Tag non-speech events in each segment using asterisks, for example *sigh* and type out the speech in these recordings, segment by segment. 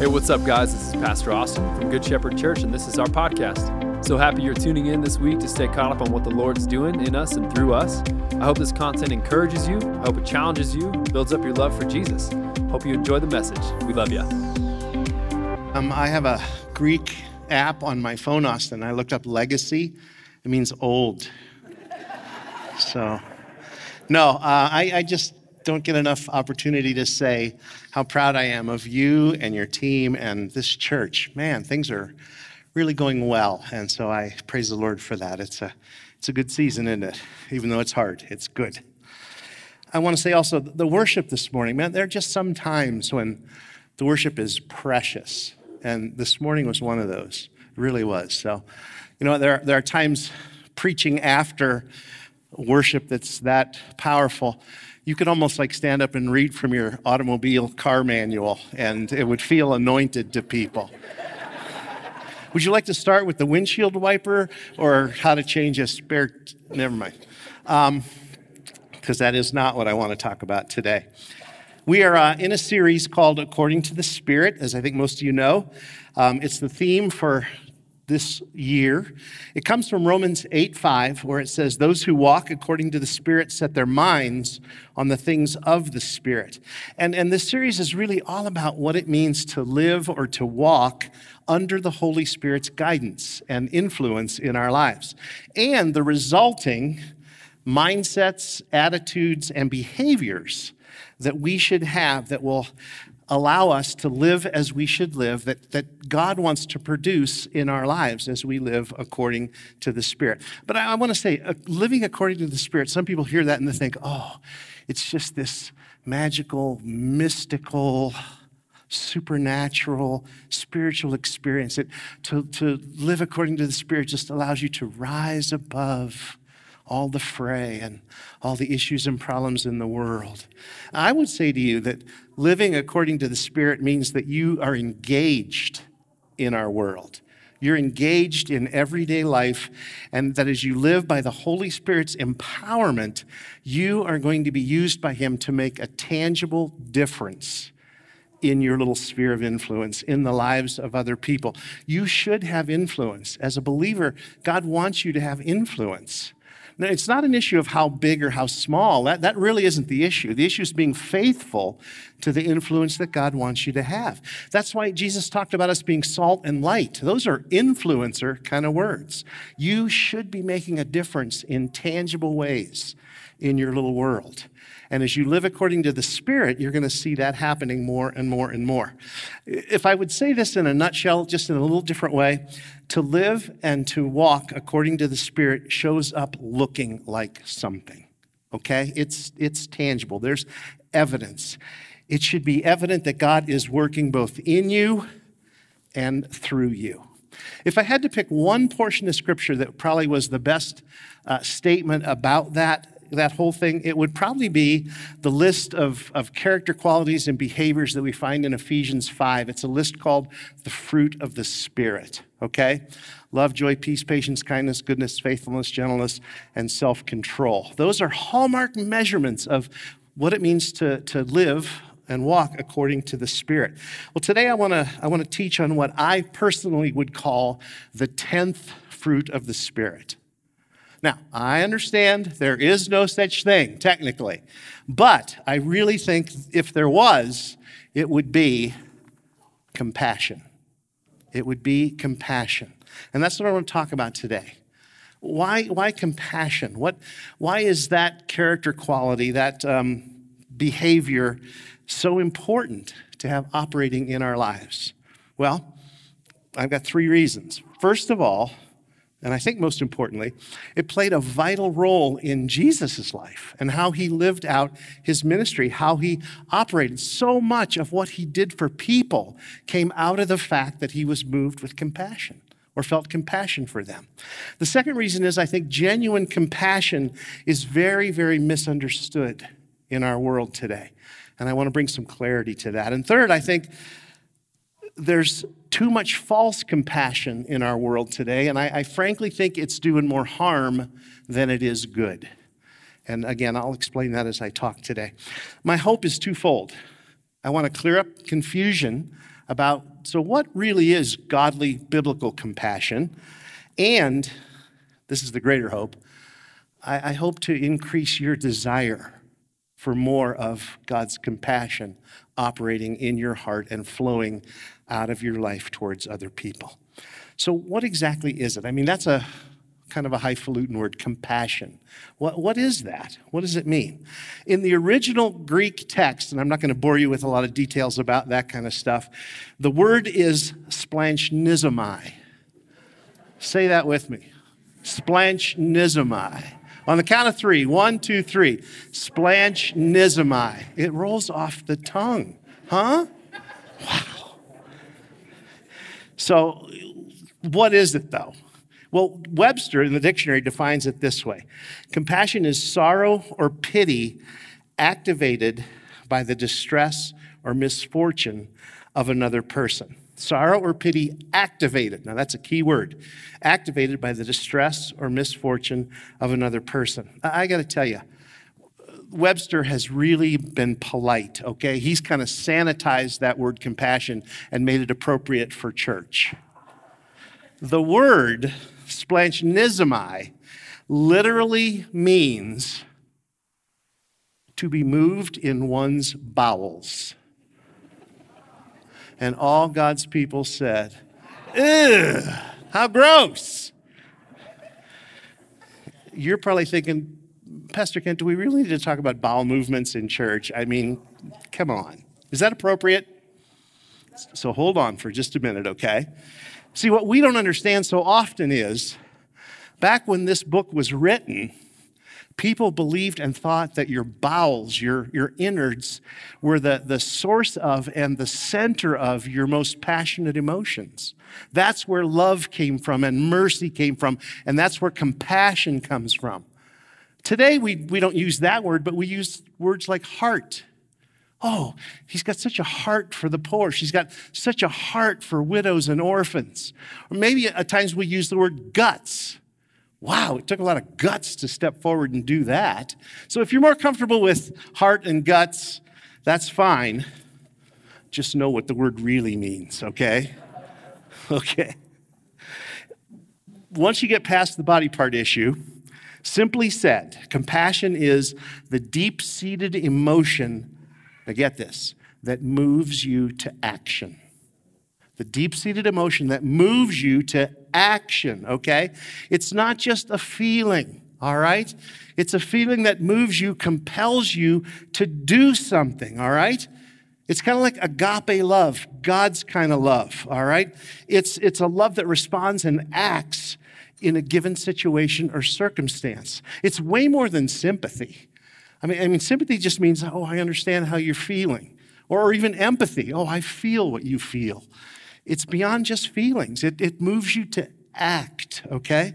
Hey, what's up, guys? This is Pastor Austin from Good Shepherd Church, and this is our podcast. So happy you're tuning in this week to stay caught up on what the Lord's doing in us and through us. I hope this content encourages you, I hope it challenges you, builds up your love for Jesus. Hope you enjoy the message. We love you. Um, I have a Greek app on my phone, Austin. I looked up legacy. It means old. So, no, uh, I, I just don't get enough opportunity to say how proud I am of you and your team and this church. Man, things are really going well. And so I praise the Lord for that. It's a, it's a good season, isn't it? Even though it's hard, it's good. I want to say also the worship this morning, man, there are just some times when the worship is precious. And this morning was one of those. It really was. So, you know, there, there are times preaching after worship that's that powerful you could almost like stand up and read from your automobile car manual and it would feel anointed to people. would you like to start with the windshield wiper or how to change a spare? T- Never mind. Because um, that is not what I want to talk about today. We are uh, in a series called According to the Spirit, as I think most of you know. Um, it's the theme for this year. It comes from Romans 8 5, where it says, Those who walk according to the Spirit set their minds on the things of the Spirit. And, and this series is really all about what it means to live or to walk under the Holy Spirit's guidance and influence in our lives, and the resulting mindsets, attitudes, and behaviors that we should have that will allow us to live as we should live, that, that God wants to produce in our lives as we live according to the Spirit. But I, I want to say, uh, living according to the Spirit, some people hear that and they think, oh, it's just this magical, mystical, supernatural, spiritual experience. It, to, to live according to the Spirit just allows you to rise above all the fray and all the issues and problems in the world. I would say to you that living according to the Spirit means that you are engaged in our world. You're engaged in everyday life, and that as you live by the Holy Spirit's empowerment, you are going to be used by Him to make a tangible difference in your little sphere of influence in the lives of other people. You should have influence. As a believer, God wants you to have influence. Now, it's not an issue of how big or how small. That, that really isn't the issue. The issue is being faithful to the influence that God wants you to have. That's why Jesus talked about us being salt and light. Those are influencer kind of words. You should be making a difference in tangible ways in your little world. And as you live according to the Spirit, you're going to see that happening more and more and more. If I would say this in a nutshell, just in a little different way, to live and to walk according to the Spirit shows up looking like something. Okay? It's, it's tangible, there's evidence. It should be evident that God is working both in you and through you. If I had to pick one portion of scripture that probably was the best uh, statement about that, that whole thing, it would probably be the list of, of character qualities and behaviors that we find in Ephesians 5. It's a list called the fruit of the Spirit, okay? Love, joy, peace, patience, kindness, goodness, faithfulness, gentleness, and self control. Those are hallmark measurements of what it means to, to live and walk according to the Spirit. Well, today I want to I want to teach on what I personally would call the 10th fruit of the Spirit. Now, I understand there is no such thing, technically, but I really think if there was, it would be compassion. It would be compassion. And that's what I want to talk about today. Why, why compassion? What, why is that character quality, that um, behavior, so important to have operating in our lives? Well, I've got three reasons. First of all, and I think most importantly, it played a vital role in Jesus' life and how he lived out his ministry, how he operated. So much of what he did for people came out of the fact that he was moved with compassion or felt compassion for them. The second reason is I think genuine compassion is very, very misunderstood in our world today. And I want to bring some clarity to that. And third, I think there's too much false compassion in our world today, and I, I, frankly think it's doing more harm than it is good. And again, I'll explain that as I talk today. My hope is twofold. I want to clear up confusion about so, what really is godly biblical compassion? And this is the greater hope I, I hope to increase your desire for more of God's compassion operating in your heart and flowing out of your life towards other people. So, what exactly is it? I mean, that's a kind of a highfalutin word, compassion. What, what is that? What does it mean? In the original Greek text, and I'm not going to bore you with a lot of details about that kind of stuff, the word is splanchnizomai. Say that with me. Splanchnizomai. On the count of three, one, two, three. Splanchnizomai. It rolls off the tongue. Huh? Wow. So, what is it though? Well, Webster in the dictionary defines it this way compassion is sorrow or pity activated by the distress or misfortune of another person. Sorrow or pity activated. Now, that's a key word. Activated by the distress or misfortune of another person. I, I got to tell you, Webster has really been polite, okay? He's kind of sanitized that word compassion and made it appropriate for church. The word splanchnizomai literally means to be moved in one's bowels. And all God's people said, Ew, how gross. You're probably thinking, Pastor Kent, do we really need to talk about bowel movements in church? I mean, come on. Is that appropriate? So hold on for just a minute, okay? See, what we don't understand so often is back when this book was written, people believed and thought that your bowels, your, your innards, were the, the source of and the center of your most passionate emotions. That's where love came from and mercy came from, and that's where compassion comes from. Today, we, we don't use that word, but we use words like heart Oh, he's got such a heart for the poor. She's got such a heart for widows and orphans. Or maybe at times we use the word guts. Wow, it took a lot of guts to step forward and do that. So if you're more comfortable with heart and guts, that's fine. Just know what the word really means, okay? *laughs* Okay. Once you get past the body part issue, simply said, compassion is the deep seated emotion now, get this that moves you to action. The deep seated emotion that moves you to action, okay? It's not just a feeling, all right? It's a feeling that moves you, compels you to do something, all right? It's kind of like agape love, God's kind of love, all right? It's, it's a love that responds and acts in a given situation or circumstance. It's way more than sympathy. I mean, I mean, sympathy just means, oh, I understand how you're feeling. Or, or even empathy, oh, I feel what you feel. It's beyond just feelings, it, it moves you to act, okay?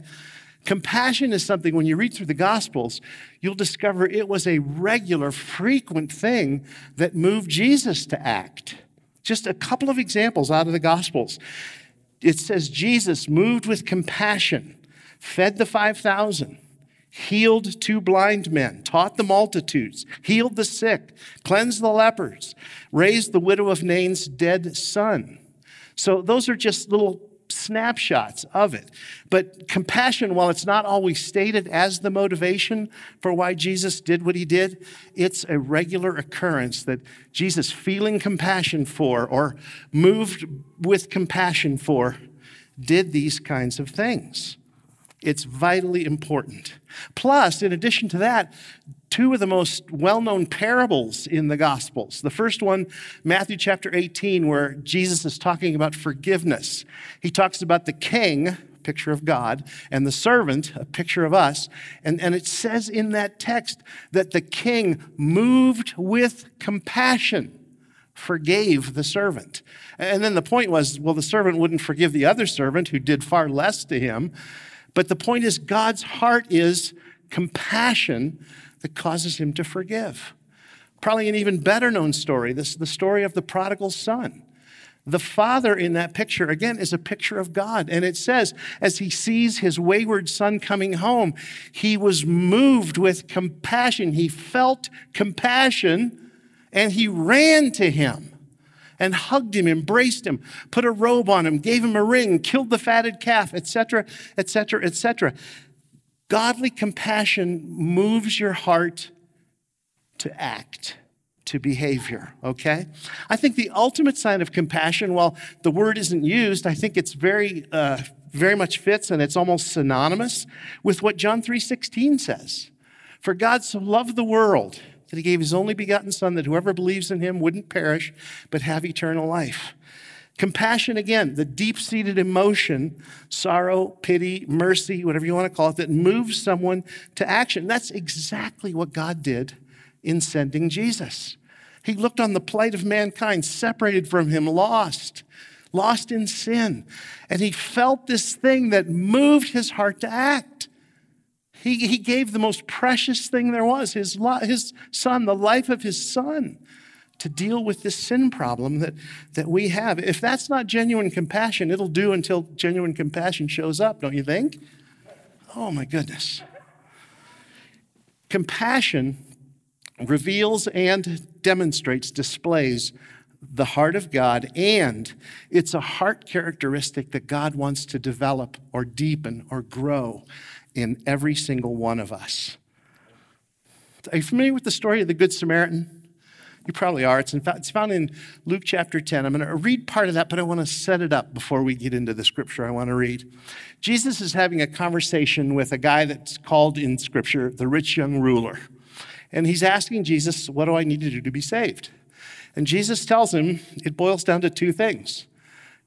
Compassion is something, when you read through the Gospels, you'll discover it was a regular, frequent thing that moved Jesus to act. Just a couple of examples out of the Gospels. It says Jesus moved with compassion, fed the 5,000 healed two blind men, taught the multitudes, healed the sick, cleansed the lepers, raised the widow of Nain's dead son. So those are just little snapshots of it. But compassion, while it's not always stated as the motivation for why Jesus did what he did, it's a regular occurrence that Jesus, feeling compassion for or moved with compassion for, did these kinds of things. It's vitally important. Plus, in addition to that, two of the most well known parables in the Gospels. The first one, Matthew chapter 18, where Jesus is talking about forgiveness. He talks about the king, picture of God, and the servant, a picture of us. And, and it says in that text that the king, moved with compassion, forgave the servant. And then the point was well, the servant wouldn't forgive the other servant who did far less to him. But the point is, God's heart is compassion that causes him to forgive. Probably an even better known story this the story of the prodigal son. The father in that picture, again, is a picture of God. And it says, as he sees his wayward son coming home, he was moved with compassion. He felt compassion and he ran to him. And hugged him, embraced him, put a robe on him, gave him a ring, killed the fatted calf, etc., etc., etc. Godly compassion moves your heart to act, to behavior, okay? I think the ultimate sign of compassion, while the word isn't used, I think it's very, uh, very much fits and it's almost synonymous with what John 3.16 says. For God so loved the world that he gave his only begotten son that whoever believes in him wouldn't perish, but have eternal life. Compassion, again, the deep seated emotion, sorrow, pity, mercy, whatever you want to call it, that moves someone to action. That's exactly what God did in sending Jesus. He looked on the plight of mankind, separated from him, lost, lost in sin. And he felt this thing that moved his heart to act. He, he gave the most precious thing there was, his, his son, the life of his son, to deal with this sin problem that, that we have. If that's not genuine compassion, it'll do until genuine compassion shows up, don't you think? Oh my goodness. Compassion reveals and demonstrates, displays the heart of God, and it's a heart characteristic that God wants to develop or deepen or grow in every single one of us. Are you familiar with the story of the Good Samaritan? You probably are. It's, in fact, it's found in Luke chapter 10. I'm going to read part of that, but I want to set it up before we get into the scripture I want to read. Jesus is having a conversation with a guy that's called in scripture the rich young ruler. And he's asking Jesus, What do I need to do to be saved? And Jesus tells him it boils down to two things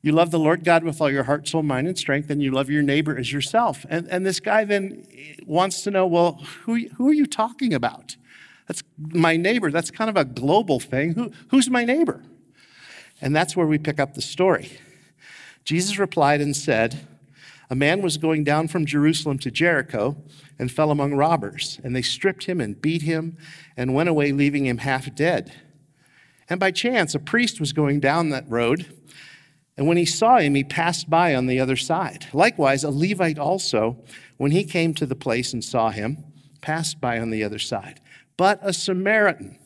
you love the Lord God with all your heart, soul, mind, and strength, and you love your neighbor as yourself. And, and this guy then wants to know, well, who, who are you talking about? That's my neighbor. That's kind of a global thing. Who, who's my neighbor? And that's where we pick up the story. Jesus replied and said, A man was going down from Jerusalem to Jericho and fell among robbers, and they stripped him and beat him and went away, leaving him half dead. And by chance, a priest was going down that road and when he saw him, he passed by on the other side. Likewise, a Levite also, when he came to the place and saw him, passed by on the other side. But a Samaritan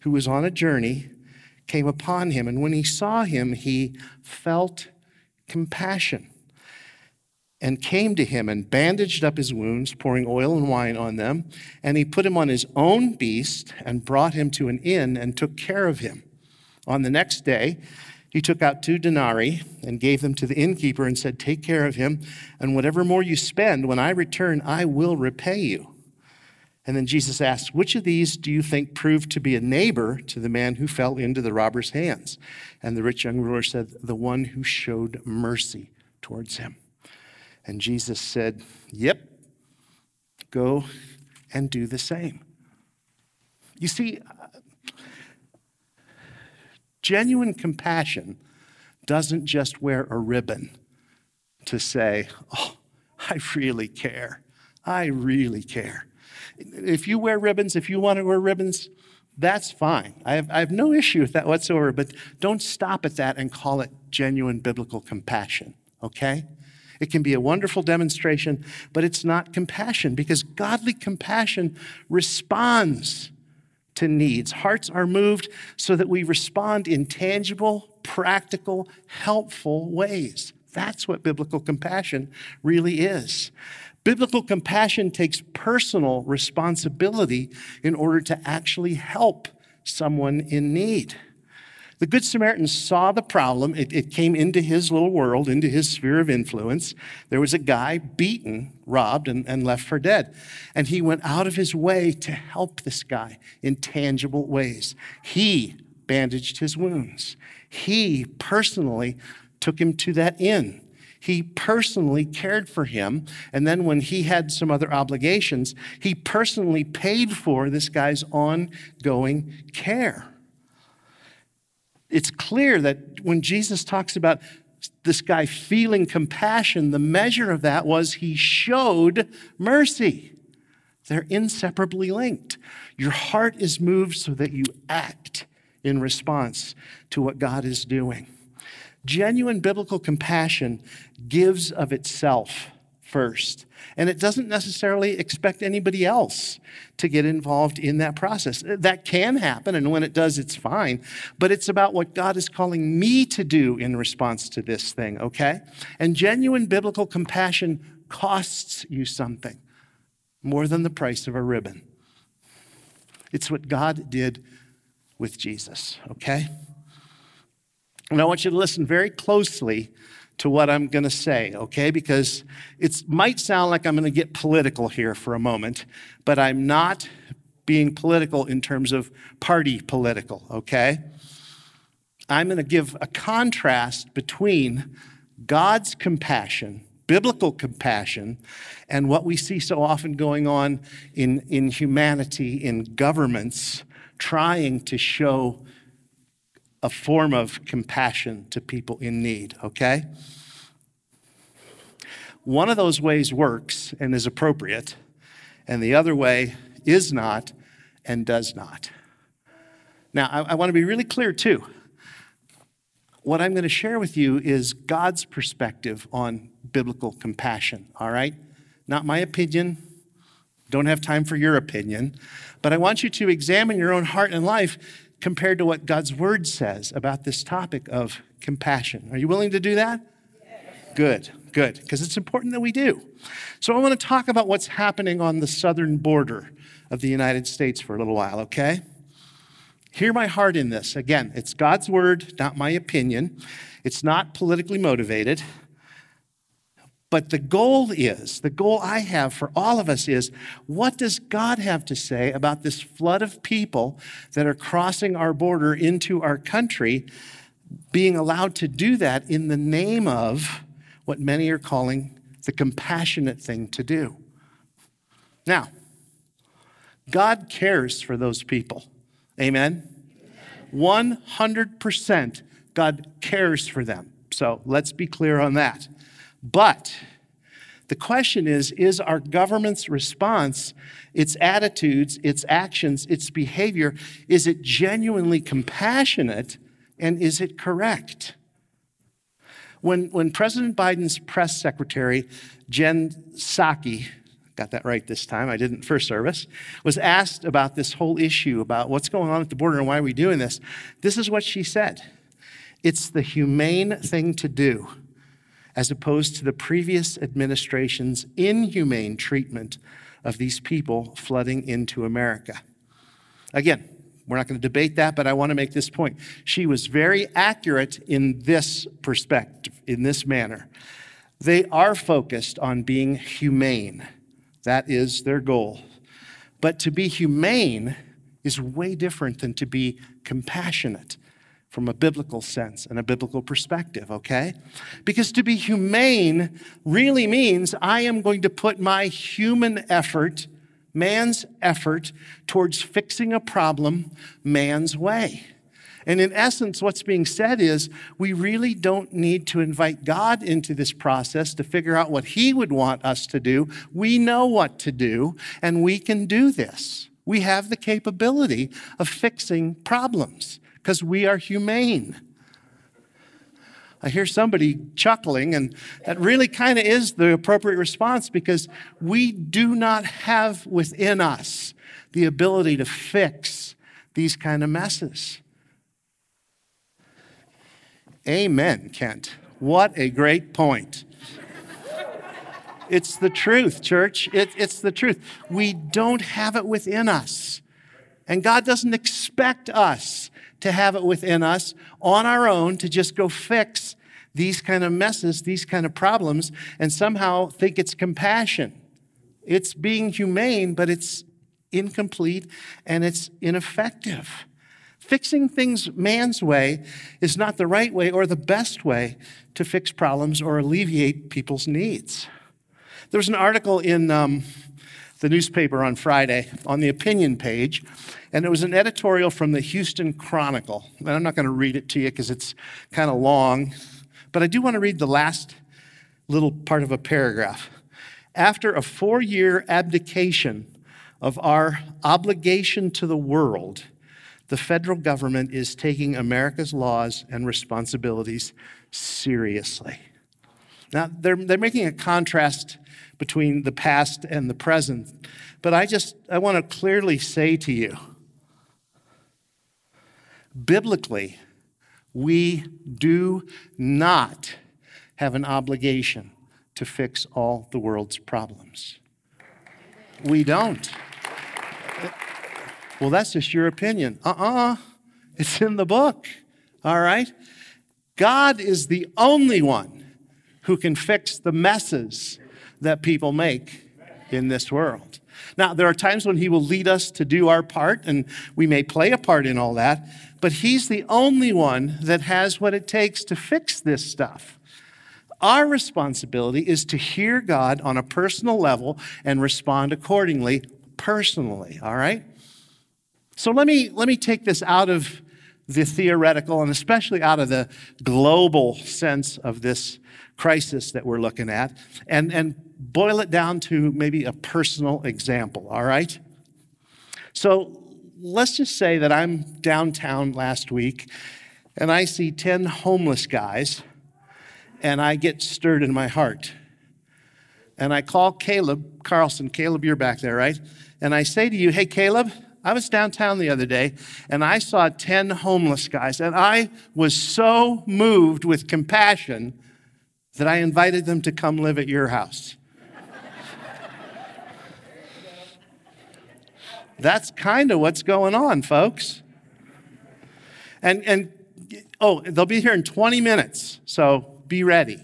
who was on a journey came upon him, and when he saw him, he felt compassion and came to him and bandaged up his wounds, pouring oil and wine on them. And he put him on his own beast and brought him to an inn and took care of him. On the next day, he took out two denarii and gave them to the innkeeper and said, Take care of him, and whatever more you spend, when I return, I will repay you. And then Jesus asked, Which of these do you think proved to be a neighbor to the man who fell into the robber's hands? And the rich young ruler said, The one who showed mercy towards him. And Jesus said, Yep, go and do the same. You see, Genuine compassion doesn't just wear a ribbon to say, Oh, I really care. I really care. If you wear ribbons, if you want to wear ribbons, that's fine. I have, I have no issue with that whatsoever, but don't stop at that and call it genuine biblical compassion, okay? It can be a wonderful demonstration, but it's not compassion because godly compassion responds to needs. Hearts are moved so that we respond in tangible, practical, helpful ways. That's what biblical compassion really is. Biblical compassion takes personal responsibility in order to actually help someone in need. The Good Samaritan saw the problem. It, it, came into his little world, into his sphere of influence. There was a guy beaten, robbed, and, and left for dead. And he went out of his way to help this guy in tangible ways. He bandaged his wounds. He personally took him to that inn. He personally cared for him. And then, when he had some other obligations, he personally paid for this guy's ongoing care it's clear that when Jesus talks about this guy feeling compassion, the measure of that was he showed mercy. They're inseparably linked. Your heart is moved so that you act in response to what God is doing. Genuine biblical compassion gives of itself first. And it doesn't necessarily expect anybody else to get involved in that process. That can happen, and when it does, it's fine. But it's about what God is calling me to do in response to this thing, okay? And genuine biblical compassion costs you something more than the price of a ribbon. It's what God did with Jesus, okay? And I want you to listen very closely to what I'm going to say, okay? Because it might sound like I'm going to get political here for a moment, but I'm not being political in terms of party political, okay? I'm going to give a contrast between God's compassion, biblical compassion, and what we see so often going on in, in humanity, in governments, trying to show a form of compassion to people in need, okay? One of those ways works and is appropriate, and the other way is not and does not. Now, I, I want to be really clear too. What I'm going to share with you is God's perspective on biblical compassion, all right? Not my opinion. Don't have time for your opinion. But I want you to examine your own heart and life compared to what God's word says about this topic of compassion. Are you willing to do that? Good, good, because it's important that we do. So I want to talk about what's happening on the southern border of the United States for a little while, okay? Hear my heart in this. Again, it's God's word, not my opinion. It's not politically motivated. But the goal is, the goal I have for all of us is, what does God have to say about this flood of people that are crossing our border into our country, being allowed to do that in the name of what many are calling the compassionate thing to do? Now, God cares for those people. Amen? 100% God cares for them. So let's be clear on that. But the question is is our government's response, its attitudes, its actions, its behavior, is it genuinely compassionate and is it correct? When, when President Biden's press secretary, Jen Psaki, got that right this time, I didn't first service, was asked about this whole issue about what's going on at the border and why are we doing this, this is what she said It's the humane thing to do as opposed to the previous administration's inhumane treatment of these people flooding into America. Again, we're not going to debate that, but I want to make this point. She was very accurate in this perspective, in this manner. They are focused on being humane, that is their goal. But to be humane is way different than to be compassionate from a biblical sense and a biblical perspective, okay? Because to be humane really means I am going to put my human effort, man's effort, towards fixing a problem man's way. And in essence, what's being said is we really don't need to invite God into this process to figure out what He would want us to do. We know what to do, and we can do this. We have the capability of fixing problems because we are humane. I hear somebody chuckling, and that really kind of is the appropriate response because we do not have within us the ability to fix these kind of messes. Amen, Kent. What a great point. It's the truth, church. It, it's the truth. We don't have it within us. And God doesn't expect us to have it within us on our own to just go fix these kind of messes, these kind of problems, and somehow think it's compassion. It's being humane, but it's incomplete and it's ineffective. Fixing things man's way is not the right way or the best way to fix problems or alleviate people's needs. There was an article in um, the newspaper on Friday on the opinion page, and it was an editorial from the Houston Chronicle. And I'm not going to read it to you because it's kind of long, but I do want to read the last little part of a paragraph. After a four year abdication of our obligation to the world, the federal government is taking America's laws and responsibilities seriously. Now, they're, they're making a contrast between the past and the present, but I just I want to clearly say to you biblically, we do not have an obligation to fix all the world's problems. We don't. Well, that's just your opinion. Uh uh-uh. uh It's in the book. All right? God is the only one who can fix the messes that people make in this world. Now, there are times when He will lead us to do our part, and we may play a part in all that, but He's the only one that has what it takes to fix this stuff. Our responsibility is to hear God on a personal level and respond accordingly personally, all right? So let me, let me take this out of the theoretical and especially out of the global sense of this crisis that we're looking at and, and boil it down to maybe a personal example, all right? So let's just say that I'm downtown last week and I see 10 homeless guys and I get stirred in my heart. And I call Caleb Carlson. Caleb, you're back there, right? And I say to you, hey, Caleb, I was downtown the other day and I saw 10 homeless guys, and I was so moved with compassion that I invited them to come live at your house. That's kind of what's going on, folks. And, and oh, they'll be here in 20 minutes, so be ready.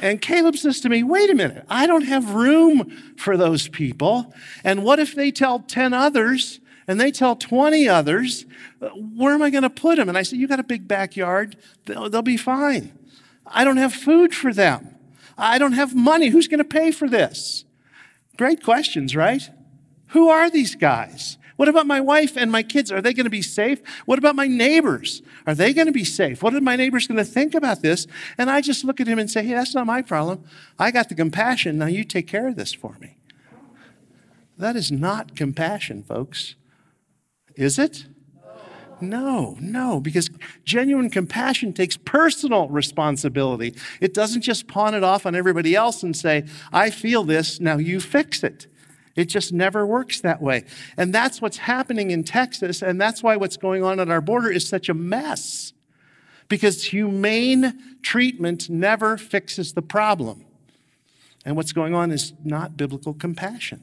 And Caleb says to me, Wait a minute, I don't have room for those people. And what if they tell 10 others and they tell 20 others? Where am I going to put them? And I said, You got a big backyard, they'll, they'll be fine. I don't have food for them. I don't have money. Who's going to pay for this? Great questions, right? Who are these guys? What about my wife and my kids? Are they going to be safe? What about my neighbors? Are they going to be safe? What are my neighbors going to think about this? And I just look at him and say, hey, that's not my problem. I got the compassion. Now you take care of this for me. That is not compassion, folks. Is it? No, no, because genuine compassion takes personal responsibility. It doesn't just pawn it off on everybody else and say, I feel this, now you fix it. It just never works that way. And that's what's happening in Texas, and that's why what's going on at our border is such a mess. Because humane treatment never fixes the problem. And what's going on is not biblical compassion.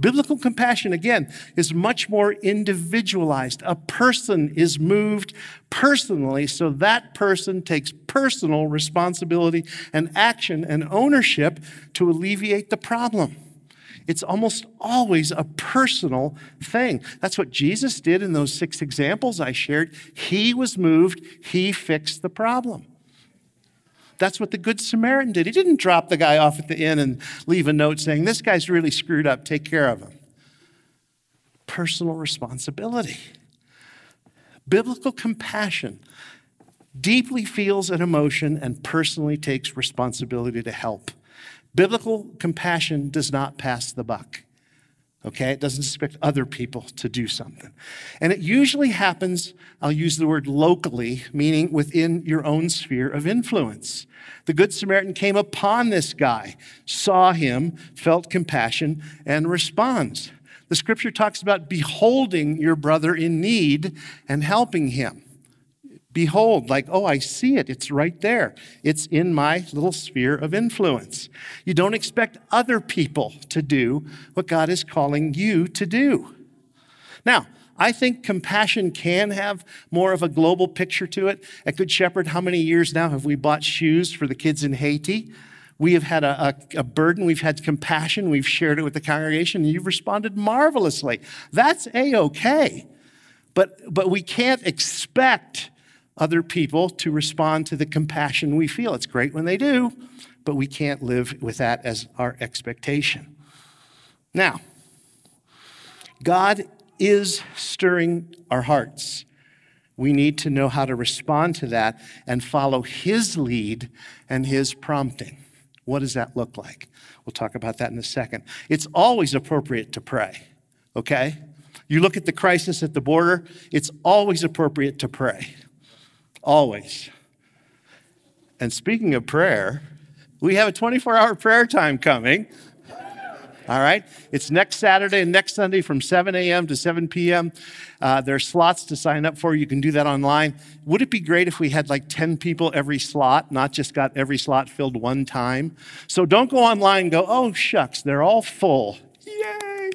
Biblical compassion, again, is much more individualized. A person is moved personally, so that person takes personal responsibility and action and ownership to alleviate the problem. It's almost always a personal thing. That's what Jesus did in those six examples I shared. He was moved, he fixed the problem. That's what the Good Samaritan did. He didn't drop the guy off at the inn and leave a note saying, This guy's really screwed up, take care of him. Personal responsibility. Biblical compassion deeply feels an emotion and personally takes responsibility to help. Biblical compassion does not pass the buck. Okay? It doesn't expect other people to do something. And it usually happens, I'll use the word locally, meaning within your own sphere of influence. The Good Samaritan came upon this guy, saw him, felt compassion, and responds. The scripture talks about beholding your brother in need and helping him. Behold, like, oh, I see it. It's right there. It's in my little sphere of influence. You don't expect other people to do what God is calling you to do. Now, I think compassion can have more of a global picture to it. At Good Shepherd, how many years now have we bought shoes for the kids in Haiti? We have had a, a, a, burden, we've had compassion, we've shared it with the congregation, and you've responded marvelously. That's a okay. But, but we can't expect other people to respond to the compassion we feel. It's great when they do, but we can't live with that as our expectation. Now, God is stirring our hearts. We need to know how to respond to that and follow His lead and His prompting. What does that look like? We'll talk about that in a second. It's always appropriate to pray, okay? You look at the crisis at the border, it's always appropriate to pray. Always. And speaking of prayer, we have a 24 hour prayer time coming. All right? It's next Saturday and next Sunday from 7 a.m. to 7 p.m. Uh, there are slots to sign up for. You can do that online. Would it be great if we had like 10 people every slot, not just got every slot filled one time? So don't go online and go, oh, shucks, they're all full. Yay!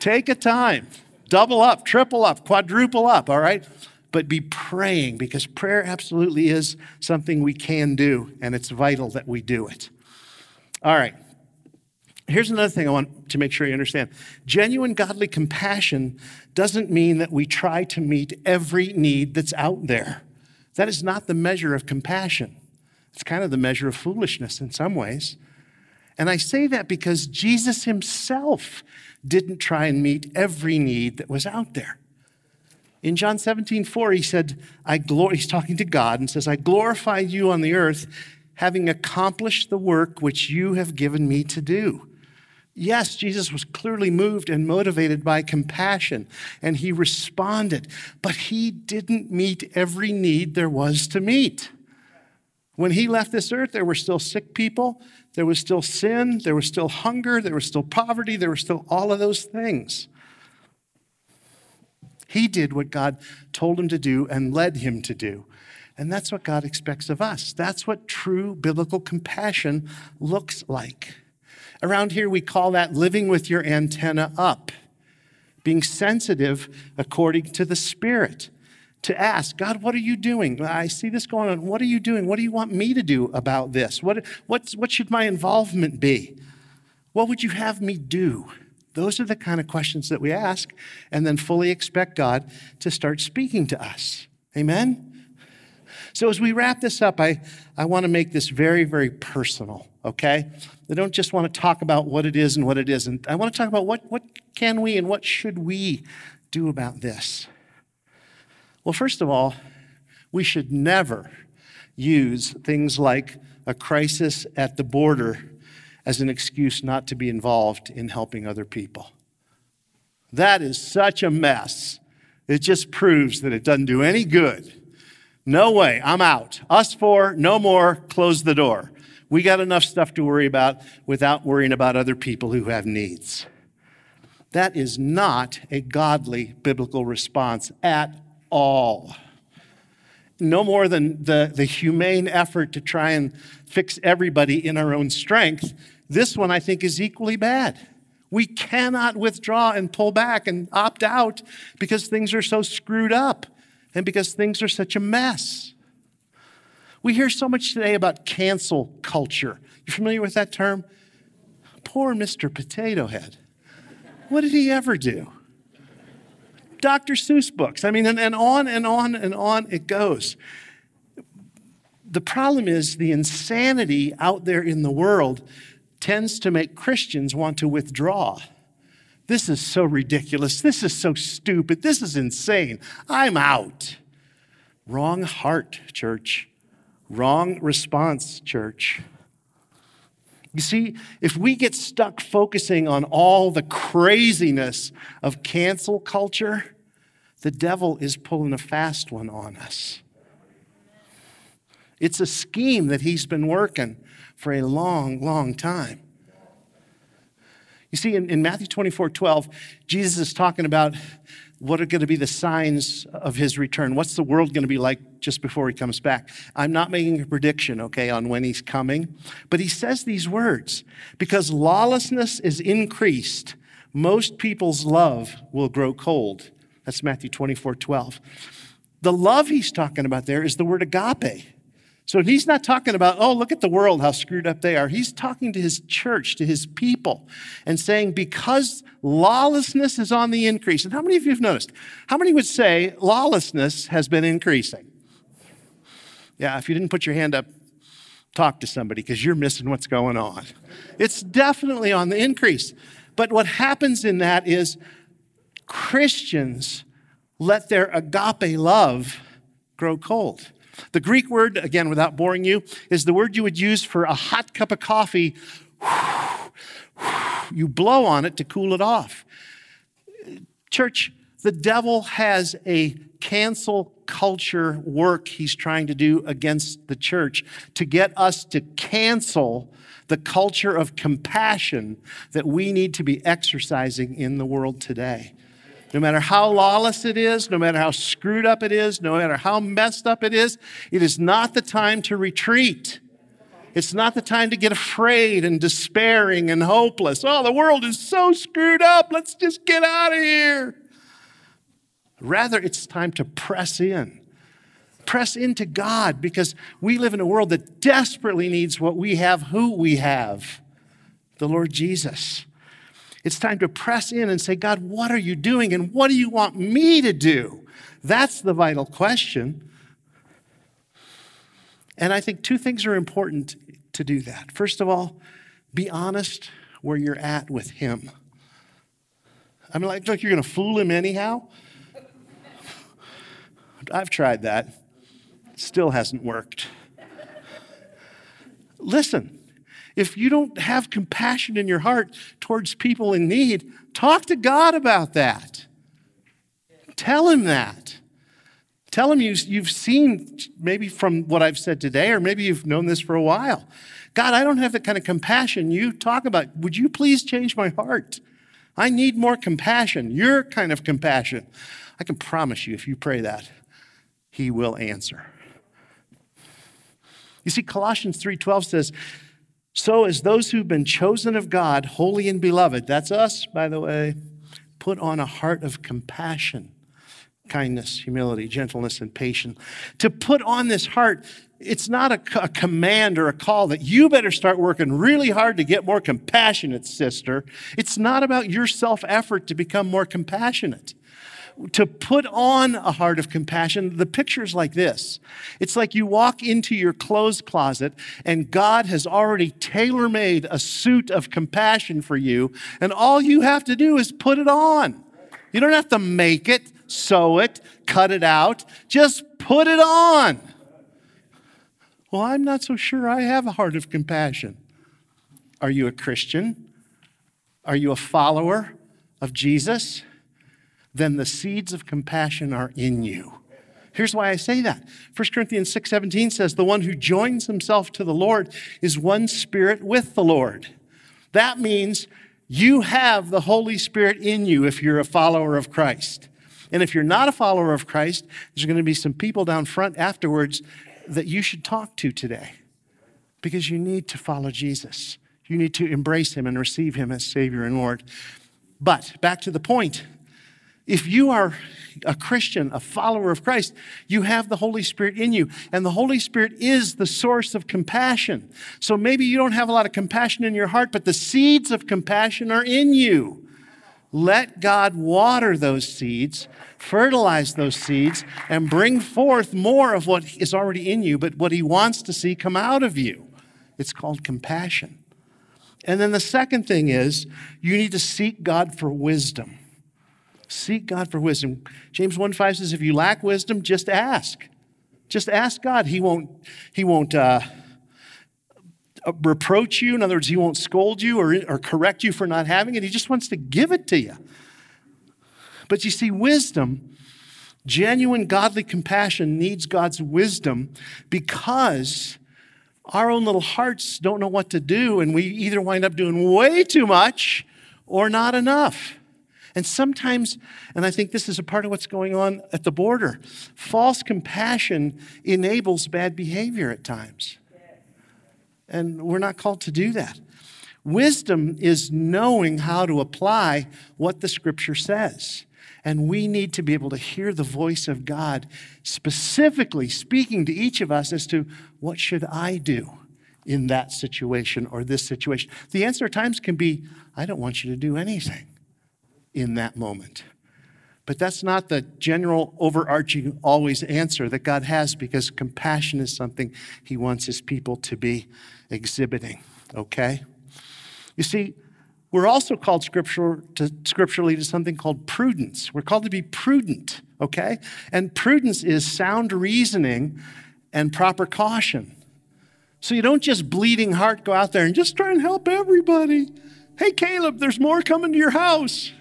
Take a time. Double up, triple up, quadruple up, all right? But be praying because prayer absolutely is something we can do, and it's vital that we do it. All right. Here's another thing I want to make sure you understand. Genuine godly compassion doesn't mean that we try to meet every need that's out there. That is not the measure of compassion. It's kind of the measure of foolishness in some ways. And I say that because Jesus himself didn't try and meet every need that was out there. In John 17, 4, he said, I glor-, he's talking to God and says, I glorify you on the earth, having accomplished the work which you have given me to do. Yes, Jesus was clearly moved and motivated by compassion, and he responded, but he didn't meet every need there was to meet. When he left this earth, there were still sick people, there was still sin, there was still hunger, there was still poverty, there were still all of those things. He did what God told him to do and led him to do. And that's what God expects of us. That's what true biblical compassion looks like. Around here, we call that living with your antenna up, being sensitive according to the Spirit. To ask, God, what are you doing? I see this going on. What are you doing? What do you want me to do about this? What, what, what should my involvement be? What would you have me do? Those are the kind of questions that we ask, and then fully expect God to start speaking to us. Amen? So, as we wrap this up, I, I want to make this very, very personal, okay? I don't just want to talk about what it is and what it isn't. I want to talk about what, what can we and what should we do about this. Well, first of all, we should never use things like a crisis at the border as an excuse not to be involved in helping other people. That is such a mess. It just proves that it doesn't do any good. No way, I'm out. Us four, no more, close the door. We got enough stuff to worry about without worrying about other people who have needs. That is not a godly biblical response at all. No more than the, the humane effort to try and fix everybody in our own strength. This one, I think, is equally bad. We cannot withdraw and pull back and opt out because things are so screwed up and because things are such a mess. We hear so much today about cancel culture. You familiar with that term? Poor Mr. Potato Head. What did he ever do? Dr. Seuss books. I mean, and, and on and on and on it goes. The problem is the insanity out there in the world tends to make Christians want to withdraw. This is so ridiculous. This is so stupid. This is insane. I'm out. Wrong heart, church. Wrong response, church. You see, if we get stuck focusing on all the craziness of cancel culture, the devil is pulling a fast one on us. It's a scheme that he's been working for a long, long time. You see, in, in Matthew 24 12, Jesus is talking about what are going to be the signs of his return? What's the world going to be like just before he comes back? I'm not making a prediction, okay, on when he's coming, but he says these words because lawlessness is increased, most people's love will grow cold. That's Matthew 24 12. The love he's talking about there is the word agape. So he's not talking about, oh, look at the world, how screwed up they are. He's talking to his church, to his people, and saying, because lawlessness is on the increase. And how many of you have noticed? How many would say lawlessness has been increasing? Yeah, if you didn't put your hand up, talk to somebody because you're missing what's going on. It's definitely on the increase. But what happens in that is Christians let their agape love grow cold. The Greek word, again, without boring you, is the word you would use for a hot cup of coffee. *sighs* You blow on it to cool it off. Church, The devil has a cancel culture work he's trying to do against the church to get us to cancel the culture of compassion that we need to be exercising in the world today. No matter how lawless it is, no matter how screwed up it is, no matter how messed up it is, it is not the time to retreat. It's not the time to get afraid and despairing and hopeless. Oh, the world is so screwed up. Let's just get out of here. Rather, it's time to press in. Press into God because we live in a world that desperately needs what we have, who we have the Lord Jesus. It's time to press in and say, God, what are you doing and what do you want me to do? That's the vital question. And I think two things are important to do that. First of all, be honest where you're at with Him. I mean, like, you're going to fool Him anyhow. *laughs* I've tried that. Still hasn't worked. Listen, if you don't have compassion in your heart towards people in need, talk to God about that. Tell Him that. Tell Him you, you've seen, maybe from what I've said today, or maybe you've known this for a while. God, I don't have the kind of compassion you talk about. Would you please change my heart? I need more compassion, your kind of compassion. I can promise you, if you pray that, he will answer. You see, Colossians 3:12 says, So as those who've been chosen of God, holy and beloved, that's us, by the way, put on a heart of compassion, kindness, humility, gentleness, and patience. To put on this heart, it's not a, a, command or a call that you better start working really hard to get more compassionate, sister. It's not about your self effort to become more compassionate to put on a heart of compassion, the picture is like this. It's like you walk into your clothes closet and God has already tailor made a suit of compassion for you, and all you have to do is put it on. You don't have to make it, sew it, cut it out. Just put it on. Well, I'm not so sure I have a heart of compassion. Are you a Christian? Are you a follower of Jesus? Then the seeds of compassion are in you. Here's why I say that. 1 Corinthians 6:17 says, "The one who joins himself to the Lord is one spirit with the Lord." That means you have the Holy Spirit in you if you're a follower of Christ. And if you're not a follower of Christ, there's going to be some people down front afterwards that you should talk to today because you need to follow Jesus. You need to embrace him and receive him as Savior and Lord. But back to the point if you are a Christian, a follower of Christ, you have the Holy Spirit in you. And the Holy Spirit is the source of compassion. So maybe you don't have a lot of compassion in your heart, but the seeds of compassion are in you. Let God water those seeds, fertilize those seeds, and bring forth more of what is already in you, but what He wants to see come out of you. It's called compassion. And then the second thing is you need to seek God for wisdom. Seek God for wisdom. James 1 5 says, if you lack wisdom, just ask. Just ask God. He won't, he won't uh, reproach you. In other words, he won't scold you or, or correct you for not having it. He just wants to give it to you. But you see, wisdom, genuine godly compassion needs God's wisdom because our own little hearts don't know what to do, and we either wind up doing way too much or not enough. And sometimes, and I think this is a part of what's going on at the border, false compassion enables bad behavior at times. And we're not called to do that. Wisdom is knowing how to apply what the scripture says. And we need to be able to hear the voice of God specifically speaking to each of us as to what should I do in that situation or this situation. The answer at times can be, I don't want you to do anything in that moment. But that's not the general, overarching, always answer that God has because compassion is something He wants His people to be exhibiting, okay? You see, we're also called to, scripturally to something called prudence. We're called to be prudent, okay? And prudence is sound reasoning and proper caution. So you don't just bleeding heart go out there and just try and help everybody. Hey, Caleb, there's more coming to your house.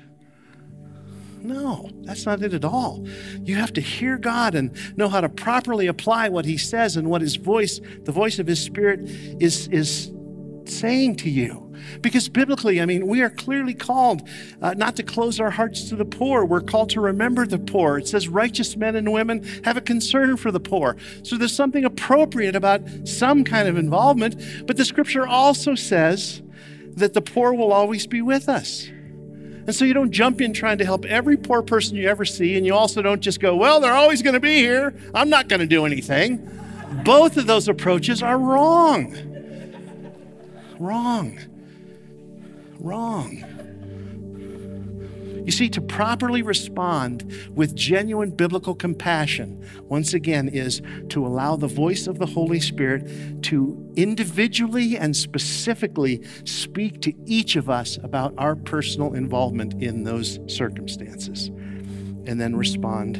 No, that's not it at all. You have to hear God and know how to properly apply what He says and what His voice, the voice of His Spirit, is, is saying to you. Because biblically, I mean, we are clearly called uh, not to close our hearts to the poor. We're called to remember the poor. It says righteous men and women have a concern for the poor. So there's something appropriate about some kind of involvement. But the scripture also says that the poor will always be with us. And so you don't jump in trying to help every poor person you ever see, and you also don't just go, well, they're always going to be here. I'm not going to do anything. Both of those approaches are wrong. Wrong. Wrong. You see, to properly respond with genuine biblical compassion, once again, is to allow the voice of the Holy Spirit to individually and specifically speak to each of us about our personal involvement in those circumstances, and then respond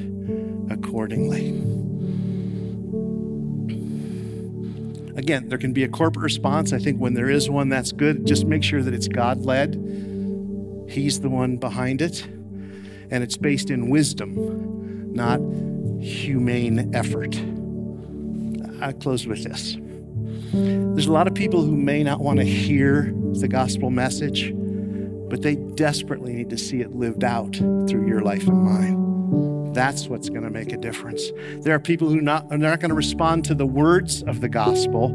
accordingly. Again, there can be a corporate response. I think when there is one, that's good. Just make sure that it's God led He's the one behind it. And it's based in wisdom, not humane effort. I close with this. There's a lot of people who may not want to hear the gospel message, but they desperately need to see it lived out through your life and mine. That's what's going to make a difference. There are people who not, are not going to respond to the words of the gospel,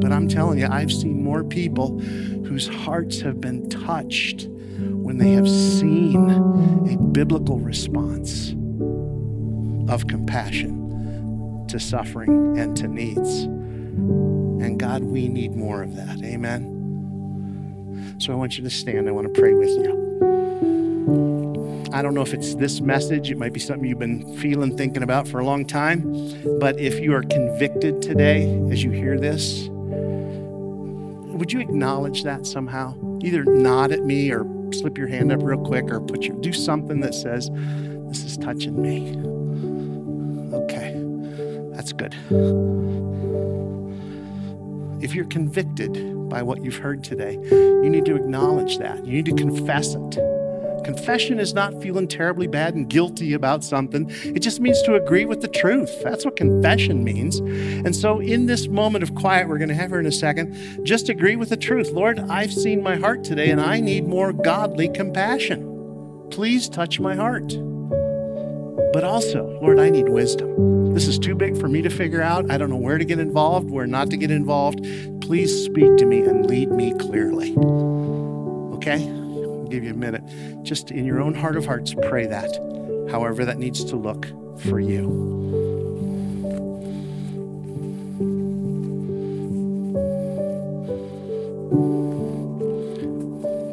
but I'm telling you, I've seen more people whose hearts have been touched when they have seen a biblical response of compassion to suffering and to needs. And God, we need more of that. Amen. So I want you to stand. I want to pray with you. I don't know if it's this message, it might be something you've been feeling, thinking about for a long time. But if you are convicted today as you hear this, would you acknowledge that somehow? Either nod at me or slip your hand up real quick or put your do something that says, This is touching me. Okay, that's good. If you're convicted by what you've heard today, you need to acknowledge that. You need to confess it. Confession is not feeling terribly bad and guilty about something. It just means to agree with the truth. That's what confession means. And so, in this moment of quiet, we're going to have her in a second, just agree with the truth. Lord, I've seen my heart today and I need more godly compassion. Please touch my heart. But also, Lord, I need wisdom. This is too big for me to figure out. I don't know where to get involved, where not to get involved. Please speak to me and lead me clearly. Okay? I'll give you a minute. Just in your own heart of hearts, pray that, however that needs to look for you.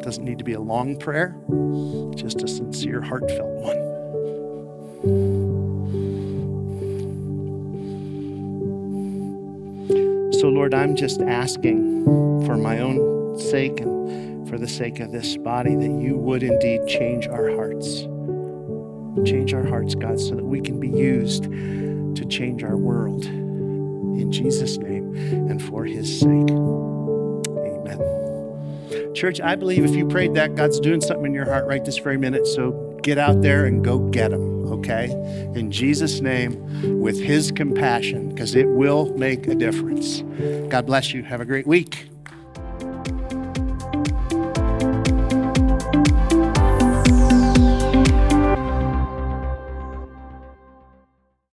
Doesn't need to be a long prayer, just a sincere, heartfelt one. So, Lord, I'm just asking for my own sake and for the sake of this body, that you would indeed change our hearts. Change our hearts, God, so that we can be used to change our world. In Jesus' name and for his sake. Amen. Church, I believe if you prayed that, God's doing something in your heart right this very minute. So get out there and go get him, okay? In Jesus' name, with his compassion, because it will make a difference. God bless you. Have a great week.